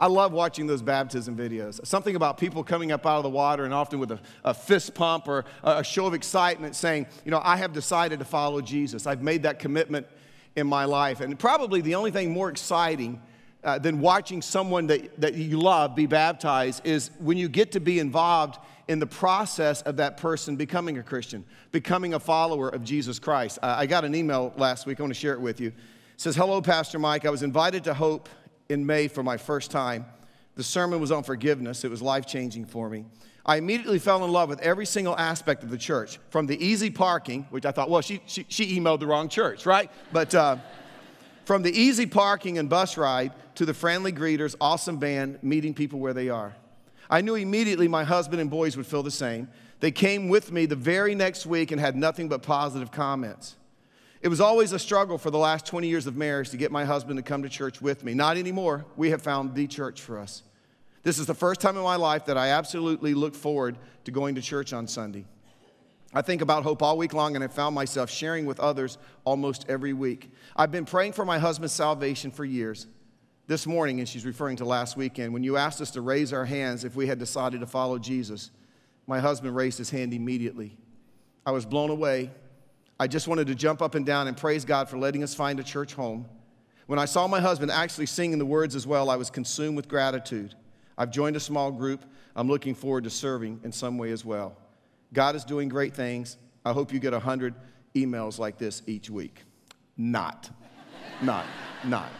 I love watching those baptism videos. Something about people coming up out of the water and often with a, a fist pump or a show of excitement saying, you know, I have decided to follow Jesus. I've made that commitment in my life. And probably the only thing more exciting uh, than watching someone that, that you love be baptized is when you get to be involved in the process of that person becoming a Christian, becoming a follower of Jesus Christ. Uh, I got an email last week, I want to share it with you. It says, Hello, Pastor Mike. I was invited to Hope in May for my first time. The sermon was on forgiveness, it was life changing for me. I immediately fell in love with every single aspect of the church, from the easy parking, which I thought, well, she, she, she emailed the wrong church, right? But uh, from the easy parking and bus ride to the friendly greeters, awesome band, meeting people where they are. I knew immediately my husband and boys would feel the same. They came with me the very next week and had nothing but positive comments. It was always a struggle for the last 20 years of marriage to get my husband to come to church with me. Not anymore. We have found the church for us. This is the first time in my life that I absolutely look forward to going to church on Sunday. I think about hope all week long, and I found myself sharing with others almost every week. I've been praying for my husband's salvation for years. This morning, and she's referring to last weekend, when you asked us to raise our hands if we had decided to follow Jesus, my husband raised his hand immediately. I was blown away. I just wanted to jump up and down and praise God for letting us find a church home. When I saw my husband actually singing the words as well, I was consumed with gratitude. I've joined a small group. I'm looking forward to serving in some way as well. God is doing great things. I hope you get 100 emails like this each week. Not. not. Not.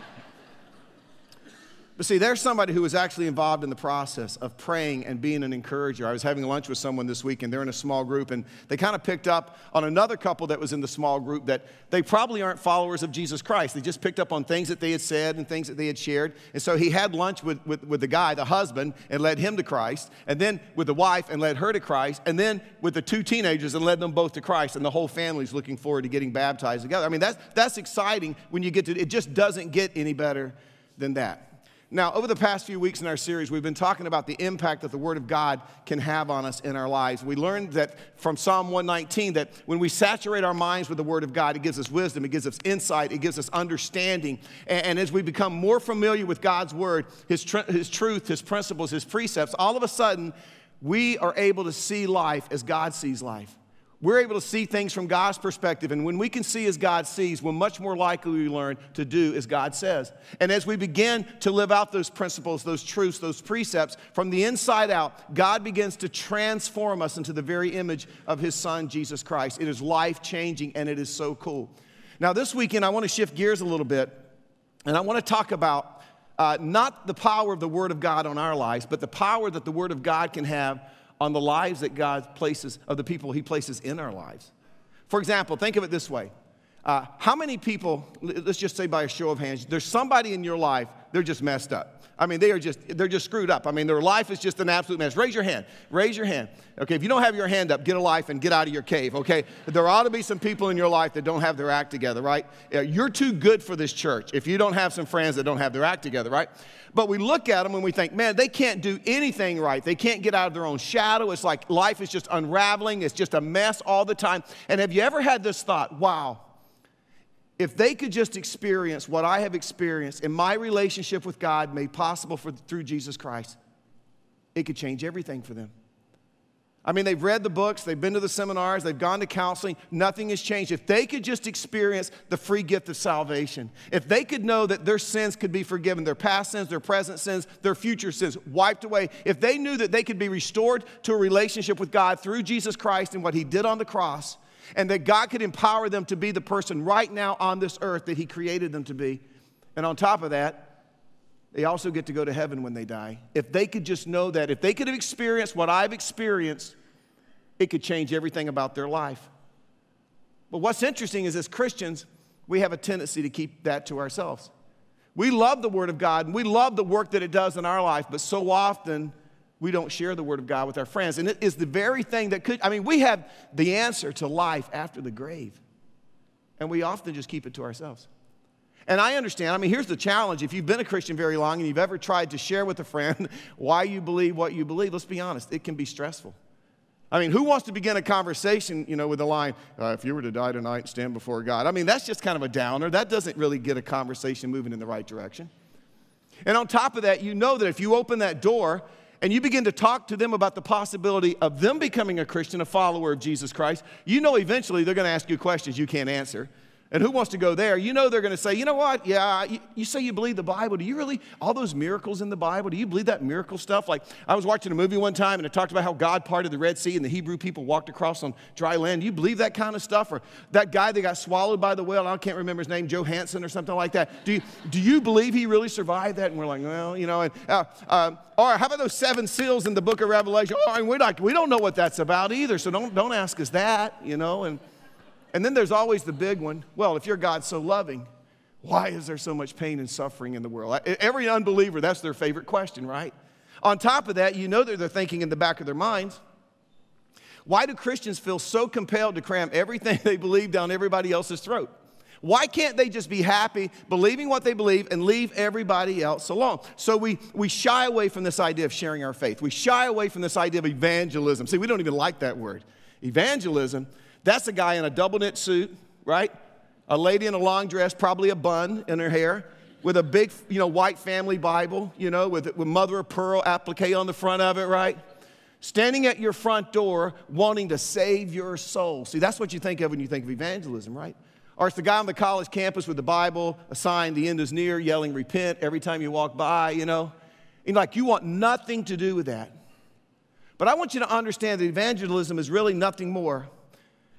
But see, there's somebody who was actually involved in the process of praying and being an encourager. I was having lunch with someone this week, and they're in a small group, and they kind of picked up on another couple that was in the small group that they probably aren't followers of Jesus Christ. They just picked up on things that they had said and things that they had shared. And so he had lunch with, with, with the guy, the husband, and led him to Christ, and then with the wife and led her to Christ, and then with the two teenagers and led them both to Christ. And the whole family's looking forward to getting baptized together. I mean, that's, that's exciting when you get to it, just doesn't get any better than that. Now, over the past few weeks in our series, we've been talking about the impact that the Word of God can have on us in our lives. We learned that from Psalm 119 that when we saturate our minds with the Word of God, it gives us wisdom, it gives us insight, it gives us understanding. And, as we become more familiar with God's Word, His, tr- His truth, His principles, His precepts, all of a sudden, we are able to see life as God sees life. We're able to see things from God's perspective. And when we can see as God sees, we're much more likely we learn to do as God says. And as we begin to live out those principles, those truths, those precepts from the inside out, God begins to transform us into the very image of His Son, Jesus Christ. It is life changing and it is so cool. Now, this weekend, I want to shift gears a little bit and I want to talk about uh, not the power of the Word of God on our lives, but the power that the Word of God can have on the lives that God places, of the people He places in our lives. For example, think of it this way. Uh, how many people, let's just say by a show of hands, there's somebody in your life, they're just messed up. I mean, they are just, they're just screwed up. I mean, their life is just an absolute mess. Raise your hand. Raise your hand. Okay, if you don't have your hand up, get a life and get out of your cave, okay? There ought to be some people in your life that don't have their act together, right? You're too good for this church if you don't have some friends that don't have their act together, right? But we look at them and we think, man, they can't do anything right. They can't get out of their own shadow. It's like life is just unraveling, it's just a mess all the time. And have you ever had this thought, wow, if they could just experience what I have experienced in my relationship with God made possible for, through Jesus Christ, it could change everything for them. I mean, they've read the books, they've been to the seminars, they've gone to counseling, nothing has changed. If they could just experience the free gift of salvation, if they could know that their sins could be forgiven, their past sins, their present sins, their future sins wiped away, if they knew that they could be restored to a relationship with God through Jesus Christ and what He did on the cross, and that God could empower them to be the person right now on this earth that He created them to be. And on top of that, they also get to go to heaven when they die. If they could just know that, if they could have experienced what I've experienced, it could change everything about their life. But what's interesting is, as Christians, we have a tendency to keep that to ourselves. We love the Word of God and we love the work that it does in our life, but so often we don't share the Word of God with our friends. And it is the very thing that could, I mean, we have the answer to life after the grave, and we often just keep it to ourselves. And I understand, I mean, here's the challenge. If you've been a Christian very long and you've ever tried to share with a friend why you believe what you believe, let's be honest, it can be stressful. I mean, who wants to begin a conversation, you know, with the line, uh, if you were to die tonight and stand before God? I mean, that's just kind of a downer. That doesn't really get a conversation moving in the right direction. And on top of that, you know that if you open that door and you begin to talk to them about the possibility of them becoming a Christian, a follower of Jesus Christ, you know eventually they're going to ask you questions you can't answer. And who wants to go there? You know they're going to say, you know what? Yeah, you, you, say you believe the Bible. Do you really, all those miracles in the Bible, do you believe that miracle stuff? Like, I was watching a movie one time and it talked about how God parted the Red Sea and the Hebrew people walked across on dry land. Do you believe that kind of stuff? Or that guy that got swallowed by the whale, I can't remember his name, Joe Hansen or something like that. Do you, do you believe he really survived that? And we're like, well, you know, and, uh, uh, or how about those seven seals in the book of Revelation? Oh, and we're like, we don't know what that's about either, so don't, don't ask us that, you know, and and then there's always the big one. Well, if your God's so loving, why is there so much pain and suffering in the world? Every unbeliever, that's their favorite question, right? On top of that, you know that they're thinking in the back of their minds. Why do Christians feel so compelled to cram everything they believe down everybody else's throat? Why can't they just be happy, believing what they believe, and leave everybody else alone? So we, we shy away from this idea of sharing our faith. We shy away from this idea of evangelism. See, we don't even like that word. Evangelism that's a guy in a double knit suit, right? A lady in a long dress, probably a bun in her hair, with a big, you know, white family Bible, you know, with, with mother of pearl applique on the front of it, right? Standing at your front door wanting to save your soul. See, that's what you think of when you think of evangelism, right? Or it's the guy on the college campus with the Bible, a sign, the end is near, yelling, repent every time you walk by, you know? And like, you want nothing to do with that. But I want you to understand that evangelism is really nothing more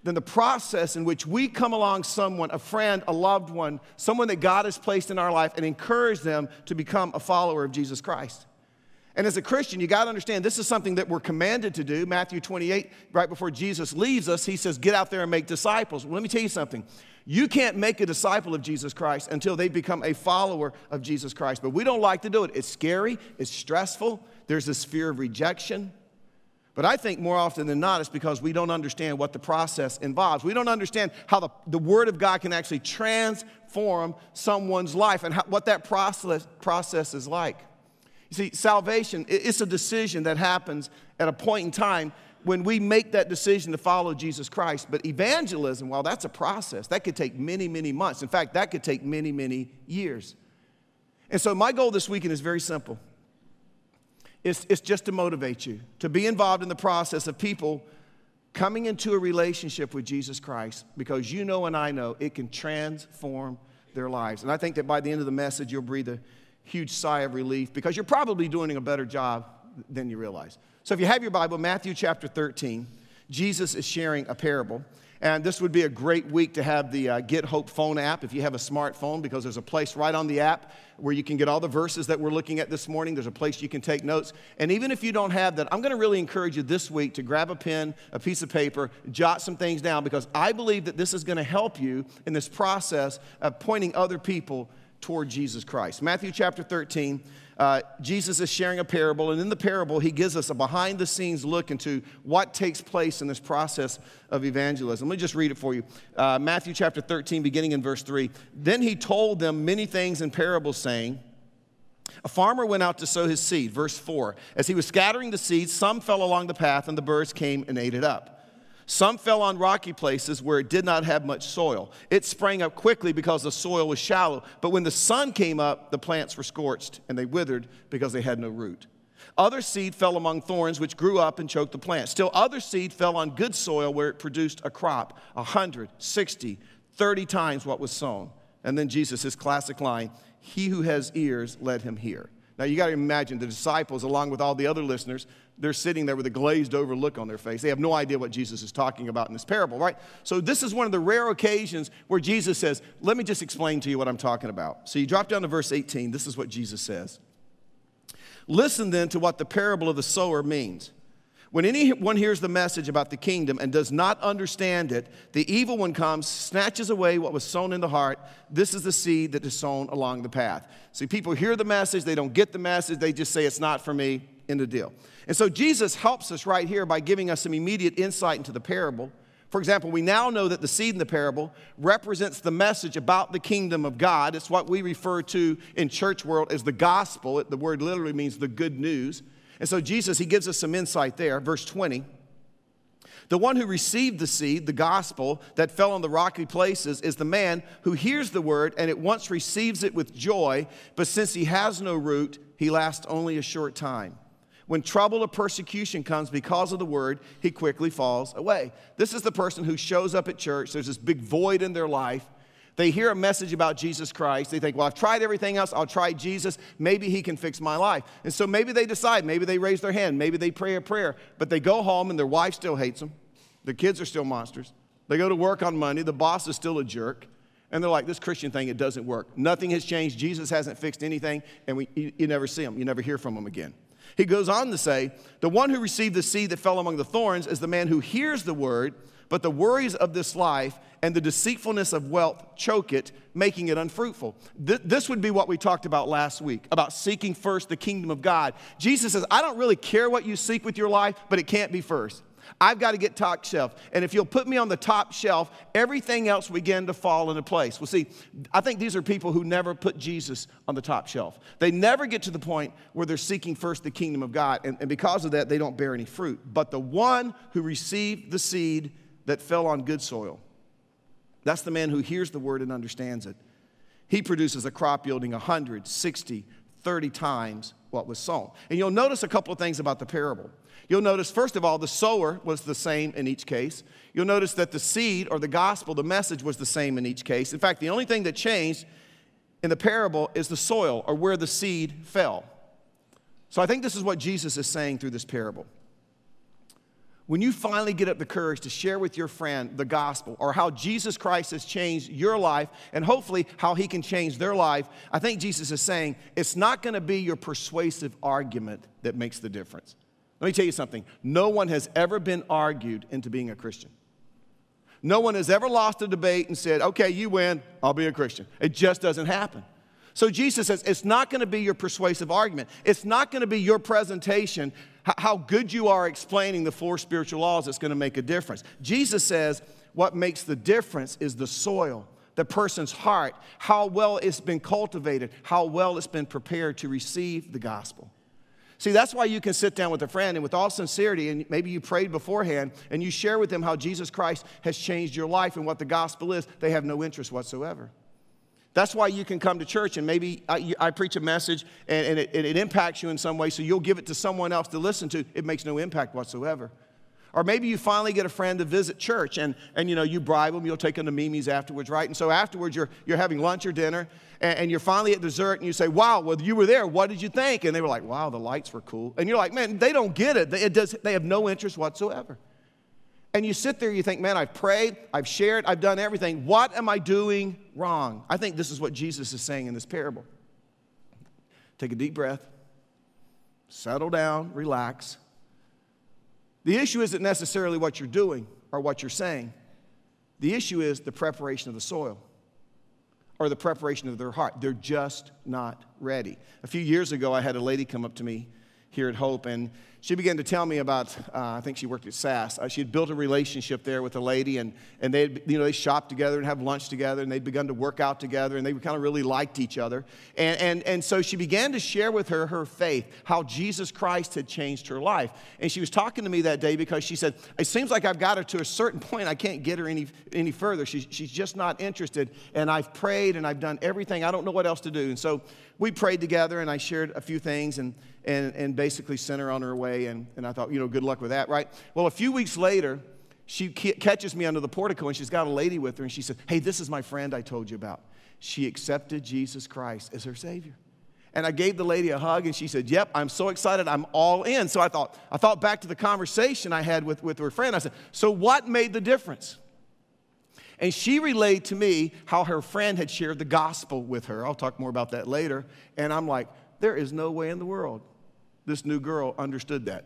than the process in which we come along someone, a friend, a loved one, someone that God has placed in our life and encourage them to become a follower of Jesus Christ. And as a Christian, you got to understand this is something that we're commanded to do. Matthew 28, right before Jesus leaves us, he says, Get out there and make disciples. Well, let me tell you something. You can't make a disciple of Jesus Christ until they become a follower of Jesus Christ. But we don't like to do it. It's scary, it's stressful, there's this fear of rejection. But I think more often than not, it's because we don't understand what the process involves. We don't understand how the, the Word of God can actually transform someone's life and how, what that process, process is like. You see, salvation, it's a decision that happens at a point in time when we make that decision to follow Jesus Christ. But evangelism, well, that's a process. That could take many, many months. In fact, that could take many, many years. And so my goal this weekend is very simple. It's, it's just to motivate you to be involved in the process of people coming into a relationship with Jesus Christ because you know and I know it can transform their lives. And I think that by the end of the message, you'll breathe a huge sigh of relief because you're probably doing a better job than you realize. So if you have your Bible, Matthew chapter 13, Jesus is sharing a parable. And this would be a great week to have the uh, Get Hope phone app if you have a smartphone, because there's a place right on the app where you can get all the verses that we're looking at this morning. There's a place you can take notes. And even if you don't have that, I'm going to really encourage you this week to grab a pen, a piece of paper, jot some things down, because I believe that this is going to help you in this process of pointing other people toward Jesus Christ. Matthew chapter 13 uh, Jesus is sharing a parable, and in the parable, he gives us a behind the scenes look into what takes place in this process of evangelism. Let me just read it for you. Uh, Matthew chapter 13, beginning in verse 3. Then he told them many things in parables, saying, a farmer went out to sow his seed. Verse 4. As he was scattering the seeds, some fell along the path, and the birds came and ate it up. Some fell on rocky places where it did not have much soil. It sprang up quickly because the soil was shallow, but when the sun came up, the plants were scorched and they withered because they had no root. Other seed fell among thorns, which grew up and choked the plant. Still, other seed fell on good soil where it produced a crop 100, 60, 30 times what was sown. And then Jesus, his classic line He who has ears, let him hear. Now, you got to imagine the disciples, along with all the other listeners, they're sitting there with a glazed over look on their face. They have no idea what Jesus is talking about in this parable, right? So, this is one of the rare occasions where Jesus says, Let me just explain to you what I'm talking about. So, you drop down to verse 18. This is what Jesus says. Listen then to what the parable of the sower means. When anyone hears the message about the kingdom and does not understand it, the evil one comes, snatches away what was sown in the heart. This is the seed that is sown along the path. See, people hear the message, they don't get the message, they just say, It's not for me, in the deal. And so Jesus helps us right here by giving us some immediate insight into the parable. For example, we now know that the seed in the parable represents the message about the kingdom of God. It's what we refer to in church world as the gospel. The word literally means the good news. And so Jesus, he gives us some insight there. Verse 20. The one who received the seed, the gospel, that fell on the rocky places is the man who hears the word and at once receives it with joy, but since he has no root, he lasts only a short time. When trouble or persecution comes because of the word, he quickly falls away. This is the person who shows up at church. There's this big void in their life. They hear a message about Jesus Christ. They think, well, I've tried everything else. I'll try Jesus. Maybe he can fix my life. And so maybe they decide, maybe they raise their hand, maybe they pray a prayer, but they go home and their wife still hates them. Their kids are still monsters. They go to work on Monday. The boss is still a jerk. And they're like, this Christian thing, it doesn't work. Nothing has changed. Jesus hasn't fixed anything. And we, you, you never see them. You never hear from them again. He goes on to say, the one who received the seed that fell among the thorns is the man who hears the word but the worries of this life and the deceitfulness of wealth choke it, making it unfruitful. Th- this would be what we talked about last week about seeking first the kingdom of God. Jesus says, I don't really care what you seek with your life, but it can't be first. I've got to get top shelf. And if you'll put me on the top shelf, everything else begin to fall into place. Well, see, I think these are people who never put Jesus on the top shelf. They never get to the point where they're seeking first the kingdom of God. And, and because of that, they don't bear any fruit. But the one who received the seed that fell on good soil. That's the man who hears the word and understands it. He produces a crop yielding 100, 60, 30 times what was sown. And you'll notice a couple of things about the parable. You'll notice, first of all, the sower was the same in each case. You'll notice that the seed or the gospel, the message was the same in each case. In fact, the only thing that changed in the parable is the soil or where the seed fell. So I think this is what Jesus is saying through this parable when you finally get up the courage to share with your friend the gospel or how Jesus Christ has changed your life and hopefully how he can change their life, I think Jesus is saying it's not going to be your persuasive argument that makes the difference. Let me tell you something no one has ever been argued into being a Christian. No one has ever lost a debate and said, okay, you win, I'll be a Christian. It just doesn't happen. So Jesus says it's not going to be your persuasive argument. It's not going to be your presentation how good you are explaining the four spiritual laws that's going to make a difference. Jesus says what makes the difference is the soil, the person's heart, how well it's been cultivated, how well it's been prepared to receive the gospel. See, that's why you can sit down with a friend and with all sincerity, and maybe you prayed beforehand, and you share with them how Jesus Christ has changed your life and what the gospel is. They have no interest whatsoever. That's why you can come to church and maybe I, I preach a message and, and it, it impacts you in some way, so you'll give it to someone else to listen to. It makes no impact whatsoever. Or maybe you finally get a friend to visit church and, and you know, you bribe them, you'll take them to Mimi's afterwards, right? And so afterwards you're, you're having lunch or dinner and, and, you're finally at dessert and you say, wow, well, you were there. What did you think? And they were like, wow, the lights were cool. And you're like, man, they don't get it. They, it does, they have no interest whatsoever. And you sit there, you think, man, I've prayed, I've shared, I've done everything. What am I doing wrong? I think this is what Jesus is saying in this parable. Take a deep breath, settle down, relax. The issue isn't necessarily what you're doing or what you're saying, the issue is the preparation of the soil or the preparation of their heart. They're just not ready. A few years ago, I had a lady come up to me here at Hope, and she began to tell me about, uh, I think she worked at SAS. Uh, she had built a relationship there with a lady, and, and they you know, they shopped together and have lunch together, and they'd begun to work out together, and they kind of really liked each other. And, and, and so she began to share with her her faith, how Jesus Christ had changed her life. And she was talking to me that day because she said, It seems like I've got her to a certain point. I can't get her any, any further. She, she's just not interested. And I've prayed and I've done everything. I don't know what else to do. And so we prayed together, and I shared a few things. And and, and basically sent her on her way. And, and I thought, you know, good luck with that, right? Well, a few weeks later, she catches me under the portico and she's got a lady with her and she said, Hey, this is my friend I told you about. She accepted Jesus Christ as her Savior. And I gave the lady a hug and she said, Yep, I'm so excited, I'm all in. So I thought, I thought back to the conversation I had with, with her friend. I said, So what made the difference? And she relayed to me how her friend had shared the gospel with her. I'll talk more about that later. And I'm like, there is no way in the world this new girl understood that.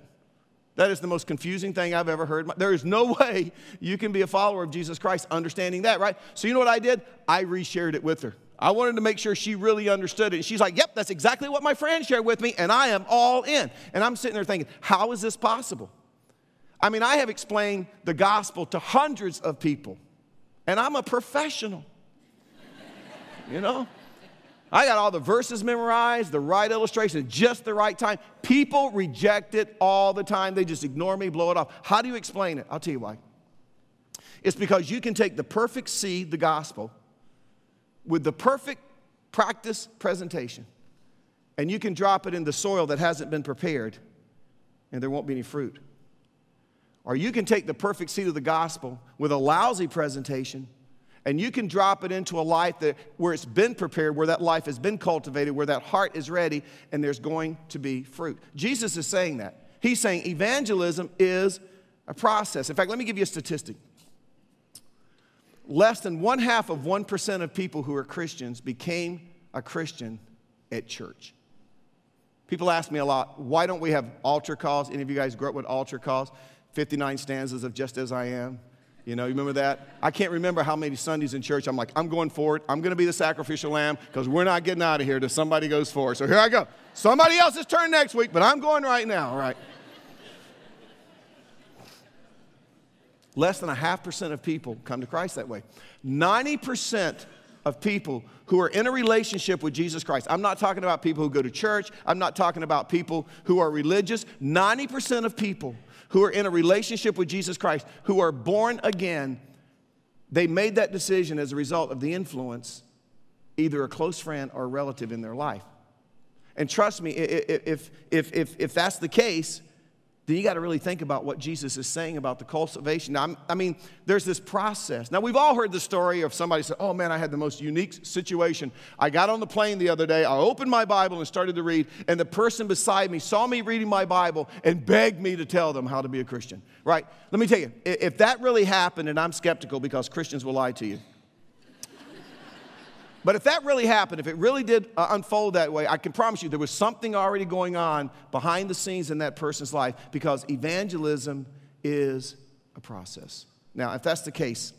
That is the most confusing thing I've ever heard. There is no way you can be a follower of Jesus Christ understanding that, right? So, you know what I did? I reshared it with her. I wanted to make sure she really understood it. And she's like, Yep, that's exactly what my friend shared with me, and I am all in. And I'm sitting there thinking, How is this possible? I mean, I have explained the gospel to hundreds of people, and I'm a professional. you know? I got all the verses memorized, the right illustration, just the right time. People reject it all the time. They just ignore me, blow it off. How do you explain it? I'll tell you why. It's because you can take the perfect seed, the gospel, with the perfect practice presentation, and you can drop it in the soil that hasn't been prepared, and there won't be any fruit. Or you can take the perfect seed of the gospel with a lousy presentation and you can drop it into a life that, where it's been prepared, where that life has been cultivated, where that heart is ready, and there's going to be fruit. Jesus is saying that. He's saying evangelism is a process. In fact, let me give you a statistic. Less than one half of 1% of people who are Christians became a Christian at church. People ask me a lot, why don't we have altar calls? Any of you guys grew up with altar calls? 59 stanzas of Just As I Am. You know, you remember that? I can't remember how many Sundays in church I'm like, I'm going for it. I'm going to be the sacrificial lamb because we're not getting out of here till somebody goes for it. So here I go. Somebody else's turn next week, but I'm going right now, all right? Less than a half percent of people come to Christ that way. 90% of people who are in a relationship with Jesus Christ. I'm not talking about people who go to church. I'm not talking about people who are religious. 90% of people who are in a relationship with Jesus Christ, who are born again, they made that decision as a result of the influence, either a close friend or a relative in their life. And trust me, if, if, if, if that's the case, then you got to really think about what Jesus is saying about the cultivation. Now, I mean, there's this process. Now, we've all heard the story of somebody say, Oh man, I had the most unique situation. I got on the plane the other day, I opened my Bible and started to read, and the person beside me saw me reading my Bible and begged me to tell them how to be a Christian. Right? Let me tell you, if that really happened, and I'm skeptical because Christians will lie to you. But if that really happened, if it really did uh, unfold that way, I can promise you there was something already going on behind the scenes in that person's life because evangelism is a process. Now, if that's the case,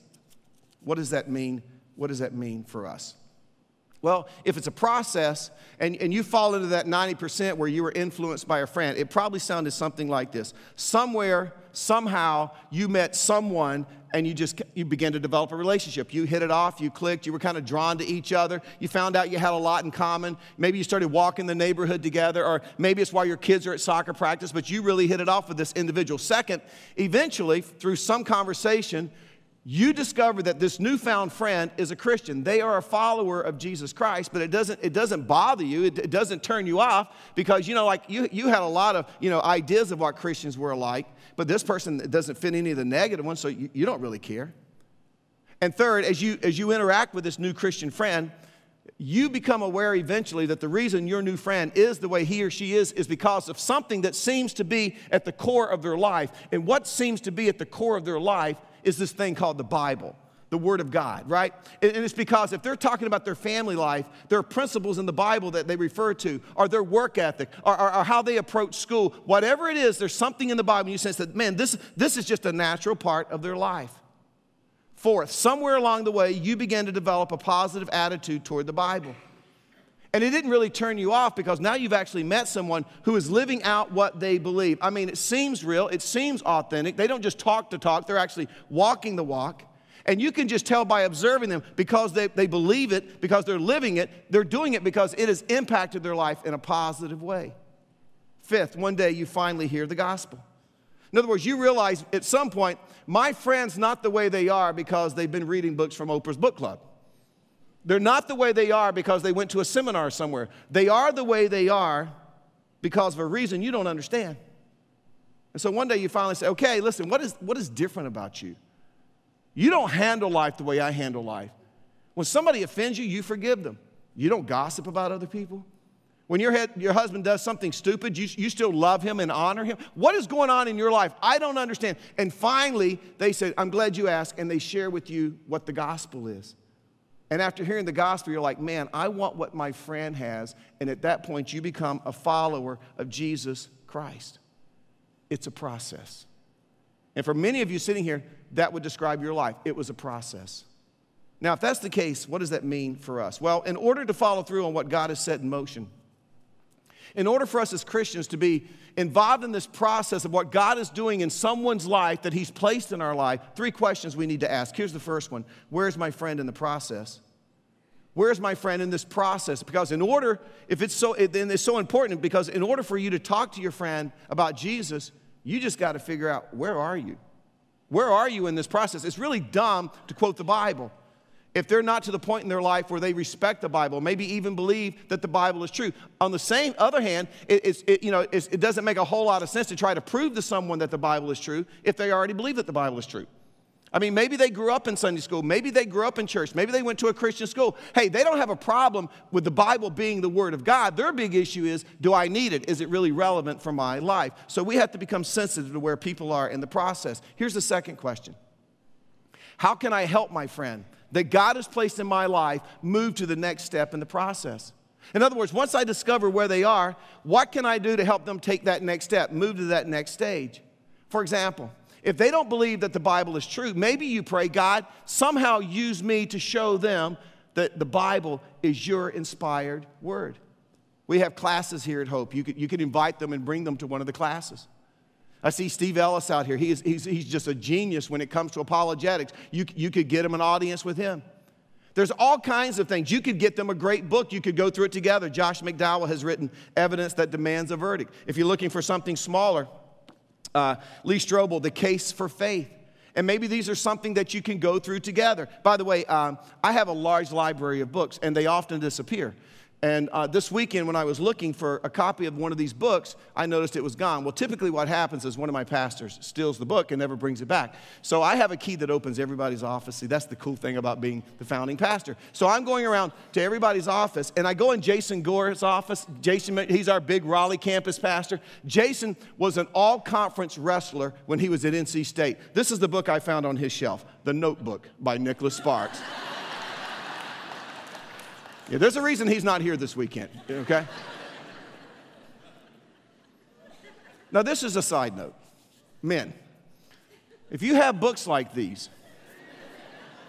what does that mean? What does that mean for us? Well, if it's a process and, and you fall into that 90% where you were influenced by a friend, it probably sounded something like this. Somewhere, somehow, you met someone and you just you began to develop a relationship. You hit it off, you clicked, you were kind of drawn to each other. You found out you had a lot in common. Maybe you started walking the neighborhood together, or maybe it's while your kids are at soccer practice, but you really hit it off with this individual. Second, eventually, through some conversation, you discover that this newfound friend is a Christian. They are a follower of Jesus Christ, but it doesn't, it doesn't bother you. It, it, doesn't turn you off because, you know, like you, you had a lot of, you know, ideas of what Christians were like, but this person doesn't fit any of the negative ones, so you, you don't really care. And third, as you, as you interact with this new Christian friend, you become aware eventually that the reason your new friend is the way he or she is is because of something that seems to be at the core of their life. And what seems to be at the core of their life is this thing called the Bible, the Word of God, right? And it's because if they're talking about their family life, there are principles in the Bible that they refer to, or their work ethic, or, or, or how they approach school. Whatever it is, there's something in the Bible you sense that, man, this, this is just a natural part of their life. Fourth, somewhere along the way, you begin to develop a positive attitude toward the Bible. And it didn't really turn you off because now you've actually met someone who is living out what they believe. I mean, it seems real, it seems authentic. They don't just talk to talk, they're actually walking the walk. And you can just tell by observing them because they, they believe it, because they're living it, they're doing it because it has impacted their life in a positive way. Fifth, one day you finally hear the gospel. In other words, you realize at some point, my friend's not the way they are because they've been reading books from Oprah's book club. They're not the way they are because they went to a seminar somewhere. They are the way they are because of a reason you don't understand. And so one day you finally say, okay, listen, what is, what is different about you? You don't handle life the way I handle life. When somebody offends you, you forgive them. You don't gossip about other people. When your, head, your husband does something stupid, you, you still love him and honor him. What is going on in your life? I don't understand. And finally, they said, I'm glad you asked, and they share with you what the gospel is. And after hearing the gospel, you're like, man, I want what my friend has. And at that point, you become a follower of Jesus Christ. It's a process. And for many of you sitting here, that would describe your life. It was a process. Now, if that's the case, what does that mean for us? Well, in order to follow through on what God has set in motion, in order for us as Christians to be involved in this process of what God is doing in someone's life that He's placed in our life, three questions we need to ask. Here's the first one Where's my friend in the process? Where's my friend in this process? Because in order, if it's so, then it's so important because in order for you to talk to your friend about Jesus, you just got to figure out where are you? Where are you in this process? It's really dumb to quote the Bible if they're not to the point in their life where they respect the Bible, maybe even believe that the Bible is true. On the same other hand, it, it you know, it doesn't make a whole lot of sense to try to prove to someone that the Bible is true if they already believe that the Bible is true. I mean, maybe they grew up in Sunday school. Maybe they grew up in church. Maybe they went to a Christian school. Hey, they don't have a problem with the Bible being the Word of God. Their big issue is do I need it? Is it really relevant for my life? So we have to become sensitive to where people are in the process. Here's the second question How can I help my friend that God has placed in my life move to the next step in the process? In other words, once I discover where they are, what can I do to help them take that next step, move to that next stage? For example, if they don't believe that the Bible is true, maybe you pray, God, somehow use me to show them that the Bible is your inspired word. We have classes here at Hope. You could, you could invite them and bring them to one of the classes. I see Steve Ellis out here. He is, he's, he's just a genius when it comes to apologetics. You, you could get him an audience with him. There's all kinds of things. You could get them a great book. You could go through it together. Josh McDowell has written Evidence That Demands a Verdict. If you're looking for something smaller, uh, Lee Strobel, The Case for Faith. And maybe these are something that you can go through together. By the way, um, I have a large library of books, and they often disappear. And uh, this weekend, when I was looking for a copy of one of these books, I noticed it was gone. Well, typically, what happens is one of my pastors steals the book and never brings it back. So I have a key that opens everybody's office. See, that's the cool thing about being the founding pastor. So I'm going around to everybody's office, and I go in Jason Gore's office. Jason, he's our big Raleigh campus pastor. Jason was an all conference wrestler when he was at NC State. This is the book I found on his shelf The Notebook by Nicholas Sparks. Yeah, there's a reason he's not here this weekend, okay? now, this is a side note. Men, if you have books like these,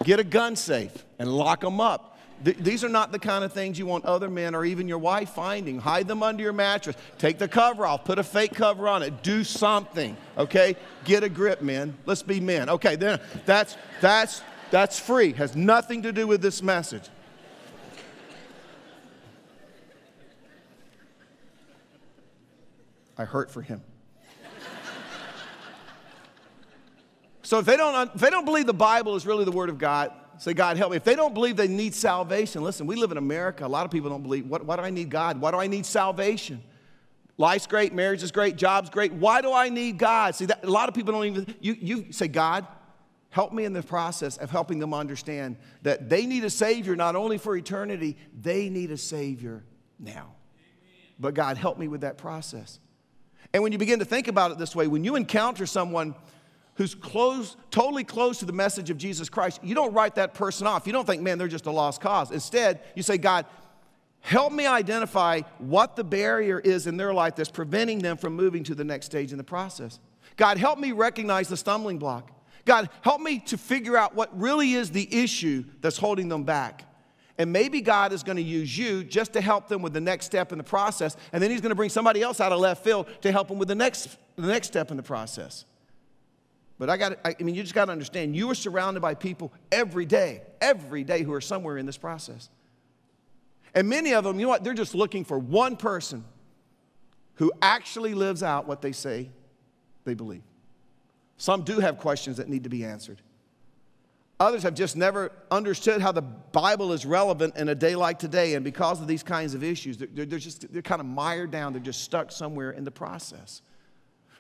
get a gun safe and lock them up. Th- these are not the kind of things you want other men or even your wife finding. Hide them under your mattress. Take the cover off. Put a fake cover on it. Do something, okay? Get a grip, men. Let's be men. Okay, then that's that's that's free. Has nothing to do with this message. I hurt for him. so if they, don't, if they don't believe the Bible is really the Word of God, say, God, help me. If they don't believe they need salvation, listen, we live in America. A lot of people don't believe. What, why do I need God? Why do I need salvation? Life's great, marriage is great, job's great. Why do I need God? See, that, a lot of people don't even, you, you say, God, help me in the process of helping them understand that they need a Savior not only for eternity, they need a Savior now. But God, help me with that process. And when you begin to think about it this way, when you encounter someone who's close, totally close to the message of Jesus Christ, you don't write that person off. You don't think, man, they're just a lost cause. Instead, you say, God, help me identify what the barrier is in their life that's preventing them from moving to the next stage in the process. God, help me recognize the stumbling block. God, help me to figure out what really is the issue that's holding them back. And maybe God is going to use you just to help them with the next step in the process. And then He's going to bring somebody else out of left field to help them with the next, the next step in the process. But I got I mean, you just got to understand, you are surrounded by people every day, every day who are somewhere in this process. And many of them, you know what? They're just looking for one person who actually lives out what they say they believe. Some do have questions that need to be answered. Others have just never understood how the Bible is relevant in a day like today. And because of these kinds of issues, they're, they're just, they're kind of mired down. They're just stuck somewhere in the process.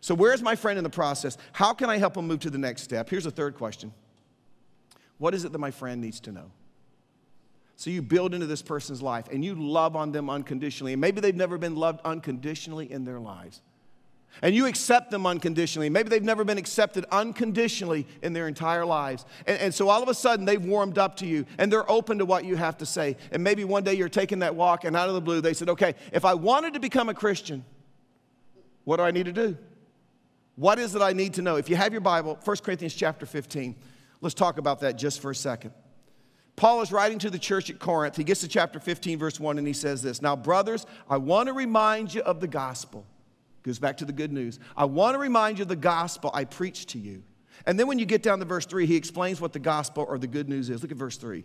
So, where's my friend in the process? How can I help him move to the next step? Here's a third question What is it that my friend needs to know? So, you build into this person's life and you love on them unconditionally. And maybe they've never been loved unconditionally in their lives and you accept them unconditionally. Maybe they've never been accepted unconditionally in their entire lives. And, and, so all of a sudden they've warmed up to you and they're open to what you have to say. And maybe one day you're taking that walk and out of the blue they said, okay, if I wanted to become a Christian, what do I need to do? What is it I need to know? If you have your Bible, 1 Corinthians chapter 15, let's talk about that just for a second. Paul is writing to the church at Corinth. He gets to chapter 15, verse 1, and he says this Now, brothers, I want to remind you of the gospel Goes back to the good news. I want to remind you of the gospel I preached to you. And then when you get down to verse 3, he explains what the gospel or the good news is. Look at verse 3.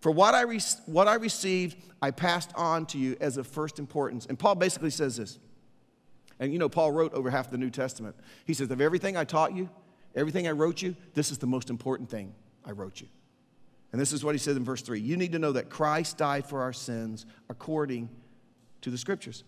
For what I, re- what I received, I passed on to you as of first importance. And Paul basically says this. And you know, Paul wrote over half the New Testament. He says, Of everything I taught you, everything I wrote you, this is the most important thing I wrote you. And this is what he said in verse 3 You need to know that Christ died for our sins according to the scriptures.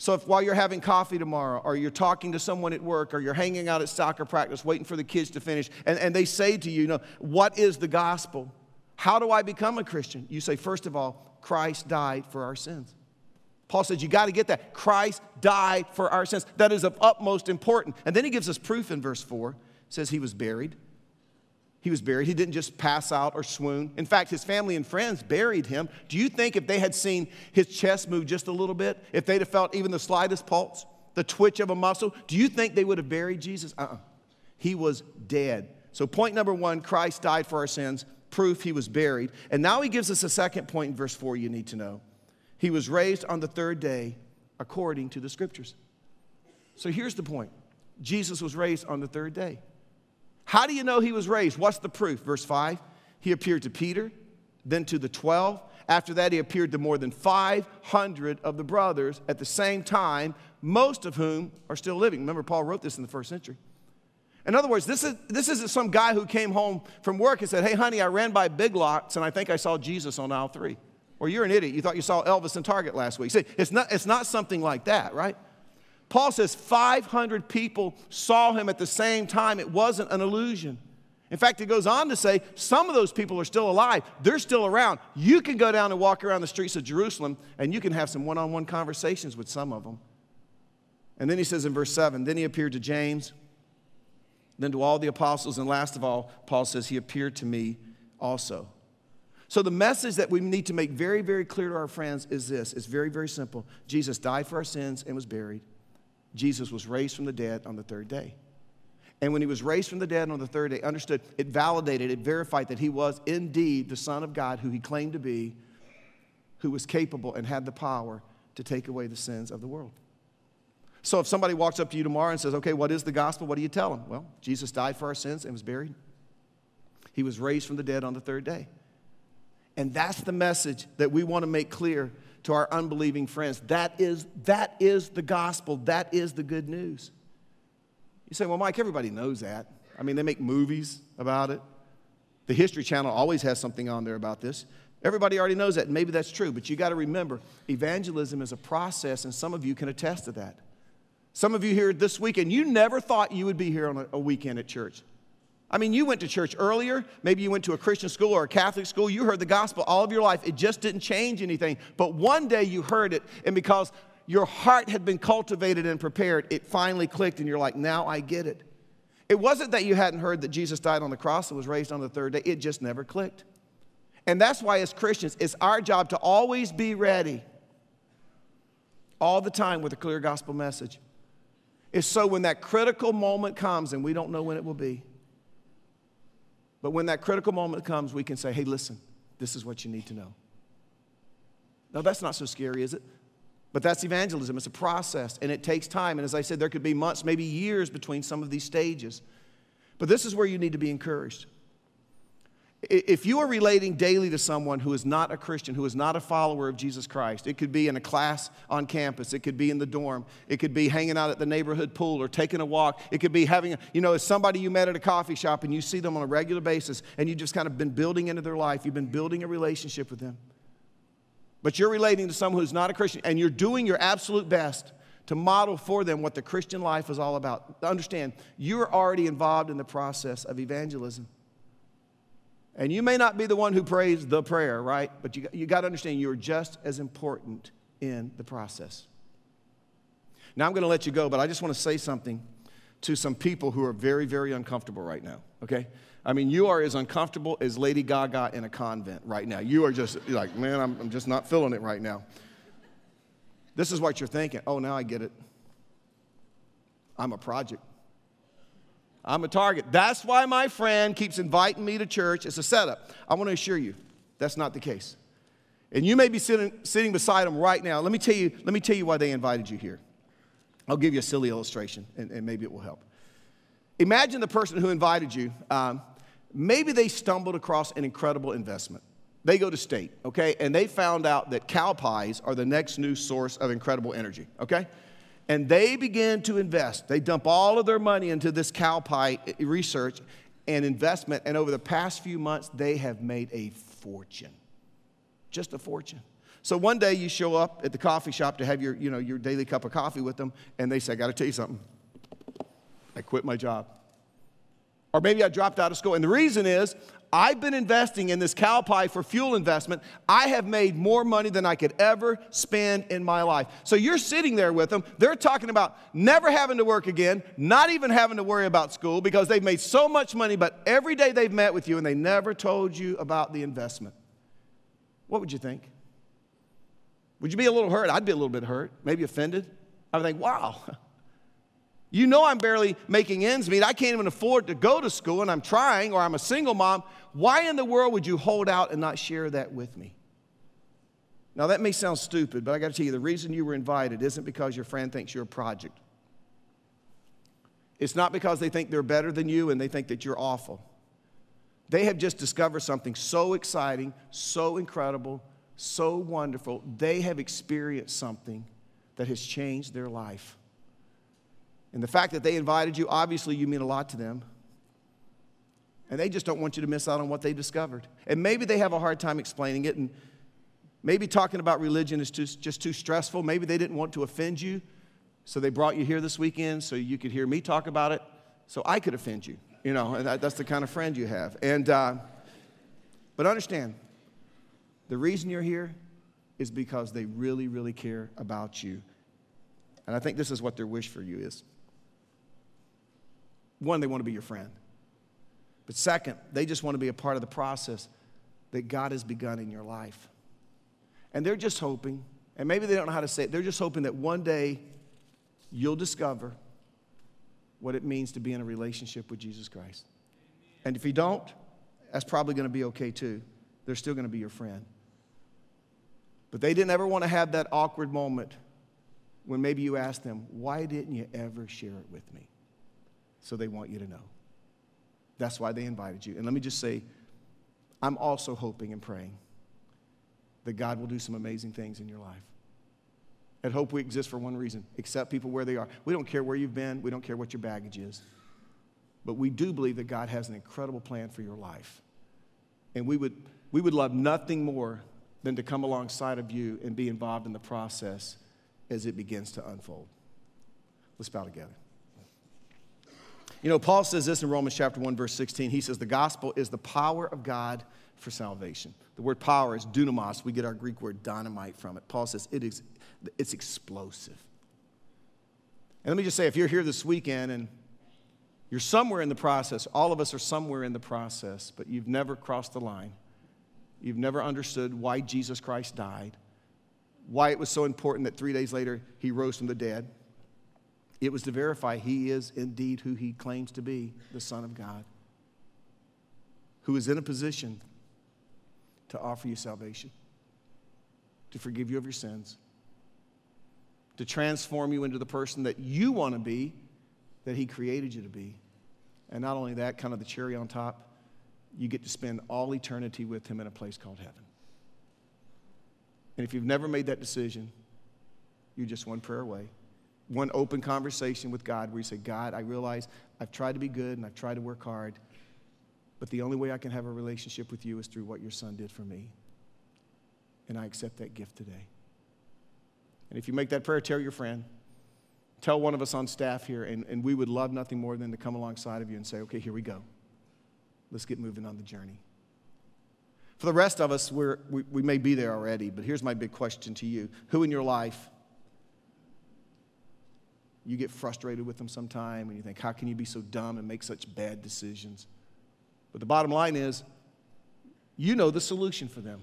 So, if while you're having coffee tomorrow, or you're talking to someone at work, or you're hanging out at soccer practice waiting for the kids to finish, and, and they say to you, you know, what is the gospel? How do I become a Christian? You say, first of all, Christ died for our sins. Paul says, you got to get that. Christ died for our sins. That is of utmost importance. And then he gives us proof in verse 4. says he was buried. He was buried. He didn't just pass out or swoon. In fact, his family and friends buried him. Do you think if they had seen his chest move just a little bit, if they'd have felt even the slightest pulse, the twitch of a muscle, do you think they would have buried Jesus? Uh uh-uh. uh He was dead. So, point number one Christ died for our sins proof he was buried. And now he gives us a second point in verse 4 you need to know. He was raised on the third day according to the scriptures. So here's the point Jesus was raised on the third day. How do you know he was raised? What's the proof? Verse 5 He appeared to Peter, then to the 12. After that, he appeared to more than 500 of the brothers at the same time, most of whom are still living. Remember, Paul wrote this in the first century. In other words, this, is, this isn't some guy who came home from work and said, Hey, honey, I ran by Big Lots and I think I saw Jesus on aisle three. Or you're an idiot. You thought you saw Elvis in Target last week. See, it's not, it's not something like that, right? Paul says 500 people saw him at the same time. It wasn't an illusion. In fact, it goes on to say some of those people are still alive. They're still around. You can go down and walk around the streets of Jerusalem and you can have some one on one conversations with some of them. And then he says in verse 7 Then he appeared to James then to all the apostles, and last of all, Paul says, He appeared to me also. So, the message that we need to make very, very clear to our friends is this it's very, very simple. Jesus died for our sins and was buried. Jesus was raised from the dead on the third day. And when he was raised from the dead on the third day, understood, it validated, it verified that he was indeed the Son of God who he claimed to be, who was capable and had the power to take away the sins of the world. So if somebody walks up to you tomorrow and says, okay, what is the gospel? What do you tell them? Well, Jesus died for our sins and was buried. He was raised from the dead on the third day. And that's the message that we want to make clear to our unbelieving friends. That is, that is the gospel. That is the good news. You say, well, Mike, everybody knows that. I mean, they make movies about it. The History Channel always has something on there about this. Everybody already knows that, maybe that's true, but you got to remember evangelism is a process, and some of you can attest to that. Some of you here this weekend, you never thought you would be here on a, a weekend at church. I mean, you went to church earlier. Maybe you went to a Christian school or a Catholic school. You heard the gospel all of your life. It just didn't change anything. But one day you heard it, and because your heart had been cultivated and prepared, it finally clicked, and you're like, now I get it. It wasn't that you hadn't heard that Jesus died on the cross and was raised on the third day, it just never clicked. And that's why, as Christians, it's our job to always be ready all the time with a clear gospel message It's so when that critical moment comes, and we don't know when it will be, but when that critical moment comes, we can say, hey, listen, this is what you need to know. Now, that's not so scary, is it? But that's evangelism. It's a process, and it takes time. And as I said, there could be months, maybe years between some of these stages. But this is where you need to be encouraged. If you are relating daily to someone who is not a Christian, who is not a follower of Jesus Christ, it could be in a class on campus, it could be in the dorm, it could be hanging out at the neighborhood pool or taking a walk, it could be having, you know, as somebody you met at a coffee shop and you see them on a regular basis and you've just kind of been building into their life, you've been building a relationship with them. But you're relating to someone who's not a Christian and you're doing your absolute best to model for them what the Christian life is all about. Understand, you're already involved in the process of evangelism. And you may not be the one who prays the prayer, right? But you, you got to understand you're just as important in the process. Now I'm going to let you go, but I just want to say something to some people who are very, very uncomfortable right now, okay? I mean, you are as uncomfortable as Lady Gaga in a convent right now. You are just like, man, I'm, I'm just not feeling it right now. This is what you're thinking. Oh, now I get it. I'm a project. I'm a target. That's why my friend keeps inviting me to church. It's a setup. I want to assure you that's not the case. And you may be sitting, sitting beside them right now. Let me, tell you, let me tell you why they invited you here. I'll give you a silly illustration, and, and maybe it will help. Imagine the person who invited you, um, maybe they stumbled across an incredible investment. they go to state, okay? And they found out that cow pies are the next new source of incredible energy, okay? And they begin to invest. They dump all of their money into this cow pie research and investment. And over the past few months, they have made a fortune. Just a fortune. So one day you show up at the coffee shop to have your, you know, your daily cup of coffee with them, and they say, I got to tell you something. I quit my job. Or maybe I dropped out of school. And the reason is I've been investing in this cow pie for fuel investment. I have made more money than I could ever spend in my life. So you're sitting there with them. They're talking about never having to work again, not even having to worry about school because they've made so much money, but every day they've met with you and they never told you about the investment. What would you think? Would you be a little hurt? I'd be a little bit hurt, maybe offended. I would think, wow, You know, I'm barely making ends meet. I can't even afford to go to school, and I'm trying, or I'm a single mom. Why in the world would you hold out and not share that with me? Now, that may sound stupid, but I got to tell you the reason you were invited isn't because your friend thinks you're a project. It's not because they think they're better than you and they think that you're awful. They have just discovered something so exciting, so incredible, so wonderful. They have experienced something that has changed their life. And the fact that they invited you, obviously, you mean a lot to them. And they just don't want you to miss out on what they discovered. And maybe they have a hard time explaining it, and maybe talking about religion is just, just too stressful. Maybe they didn't want to offend you, so they brought you here this weekend so you could hear me talk about it, so I could offend you. You know, and that, that's the kind of friend you have. And, uh, but understand, the reason you're here is because they really, really care about you. And I think this is what their wish for you is. One, they want to be your friend. But second, they just want to be a part of the process that God has begun in your life. And they're just hoping, and maybe they don't know how to say it, they're just hoping that one day you'll discover what it means to be in a relationship with Jesus Christ. And if you don't, that's probably going to be okay too. They're still going to be your friend. But they didn't ever want to have that awkward moment when maybe you ask them, Why didn't you ever share it with me? So they want you to know. That's why they invited you. And let me just say, I'm also hoping and praying that God will do some amazing things in your life. At Hope, we exist for one reason accept people where they are. We don't care where you've been, we don't care what your baggage is. But we do believe that God has an incredible plan for your life. And we would, we would love nothing more than to come alongside of you and be involved in the process as it begins to unfold. Let's bow together. You know, Paul says this in Romans chapter 1, verse 16. He says, The gospel is the power of God for salvation. The word power is dunamis. We get our Greek word dynamite from it. Paul says it is, it's explosive. And let me just say, if you're here this weekend and you're somewhere in the process, all of us are somewhere in the process, but you've never crossed the line. You've never understood why Jesus Christ died, why it was so important that three days later he rose from the dead it was to verify he is indeed who he claims to be, the Son of God, who is in a position to offer you salvation, to forgive you of your sins, to transform you into the person that you want to be, that he created you to be. And not only that, kind of the cherry on top, you get to spend all eternity with him in a place called heaven. And if you've never made that decision, you're just one prayer away one open conversation with God where you say, God, I realize I've tried to be good and I've tried to work hard, but the only way I can have a relationship with you is through what your son did for me. And I accept that gift today. And if you make that prayer, tell your friend. Tell one of us on staff here, and, and we would love nothing more than to come alongside of you and say, okay, here we go. Let's get moving on the journey. For the rest of us, we, we may be there already, but here's my big question to you Who in your life you get frustrated with them sometime and you think, how can you be so dumb and make such bad decisions? But the bottom line is, you know the solution for them,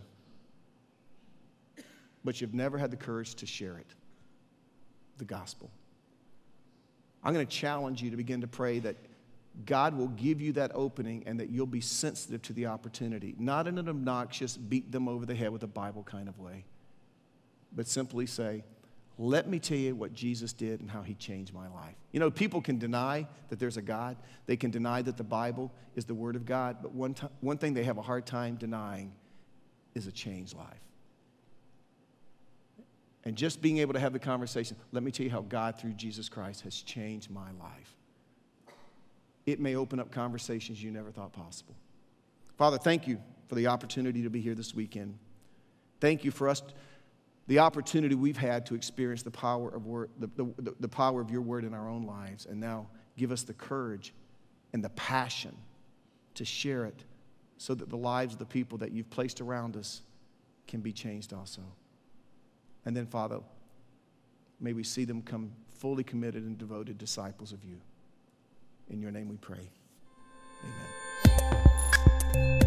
but you've never had the courage to share it the gospel. I'm going to challenge you to begin to pray that God will give you that opening and that you'll be sensitive to the opportunity, not in an obnoxious, beat them over the head with a Bible kind of way, but simply say, let me tell you what Jesus did and how he changed my life. You know, people can deny that there's a God, they can deny that the Bible is the Word of God, but one, t- one thing they have a hard time denying is a changed life. And just being able to have the conversation, let me tell you how God, through Jesus Christ, has changed my life. It may open up conversations you never thought possible. Father, thank you for the opportunity to be here this weekend. Thank you for us, the opportunity we've had to experience the power of, word, the, the, the power of your word in our own lives. And now give us the courage and the passion to share it so that the lives of the people that you've placed around us can be changed also. And then, Father, may we see them come fully committed and devoted disciples of you. In your name we pray. Amen.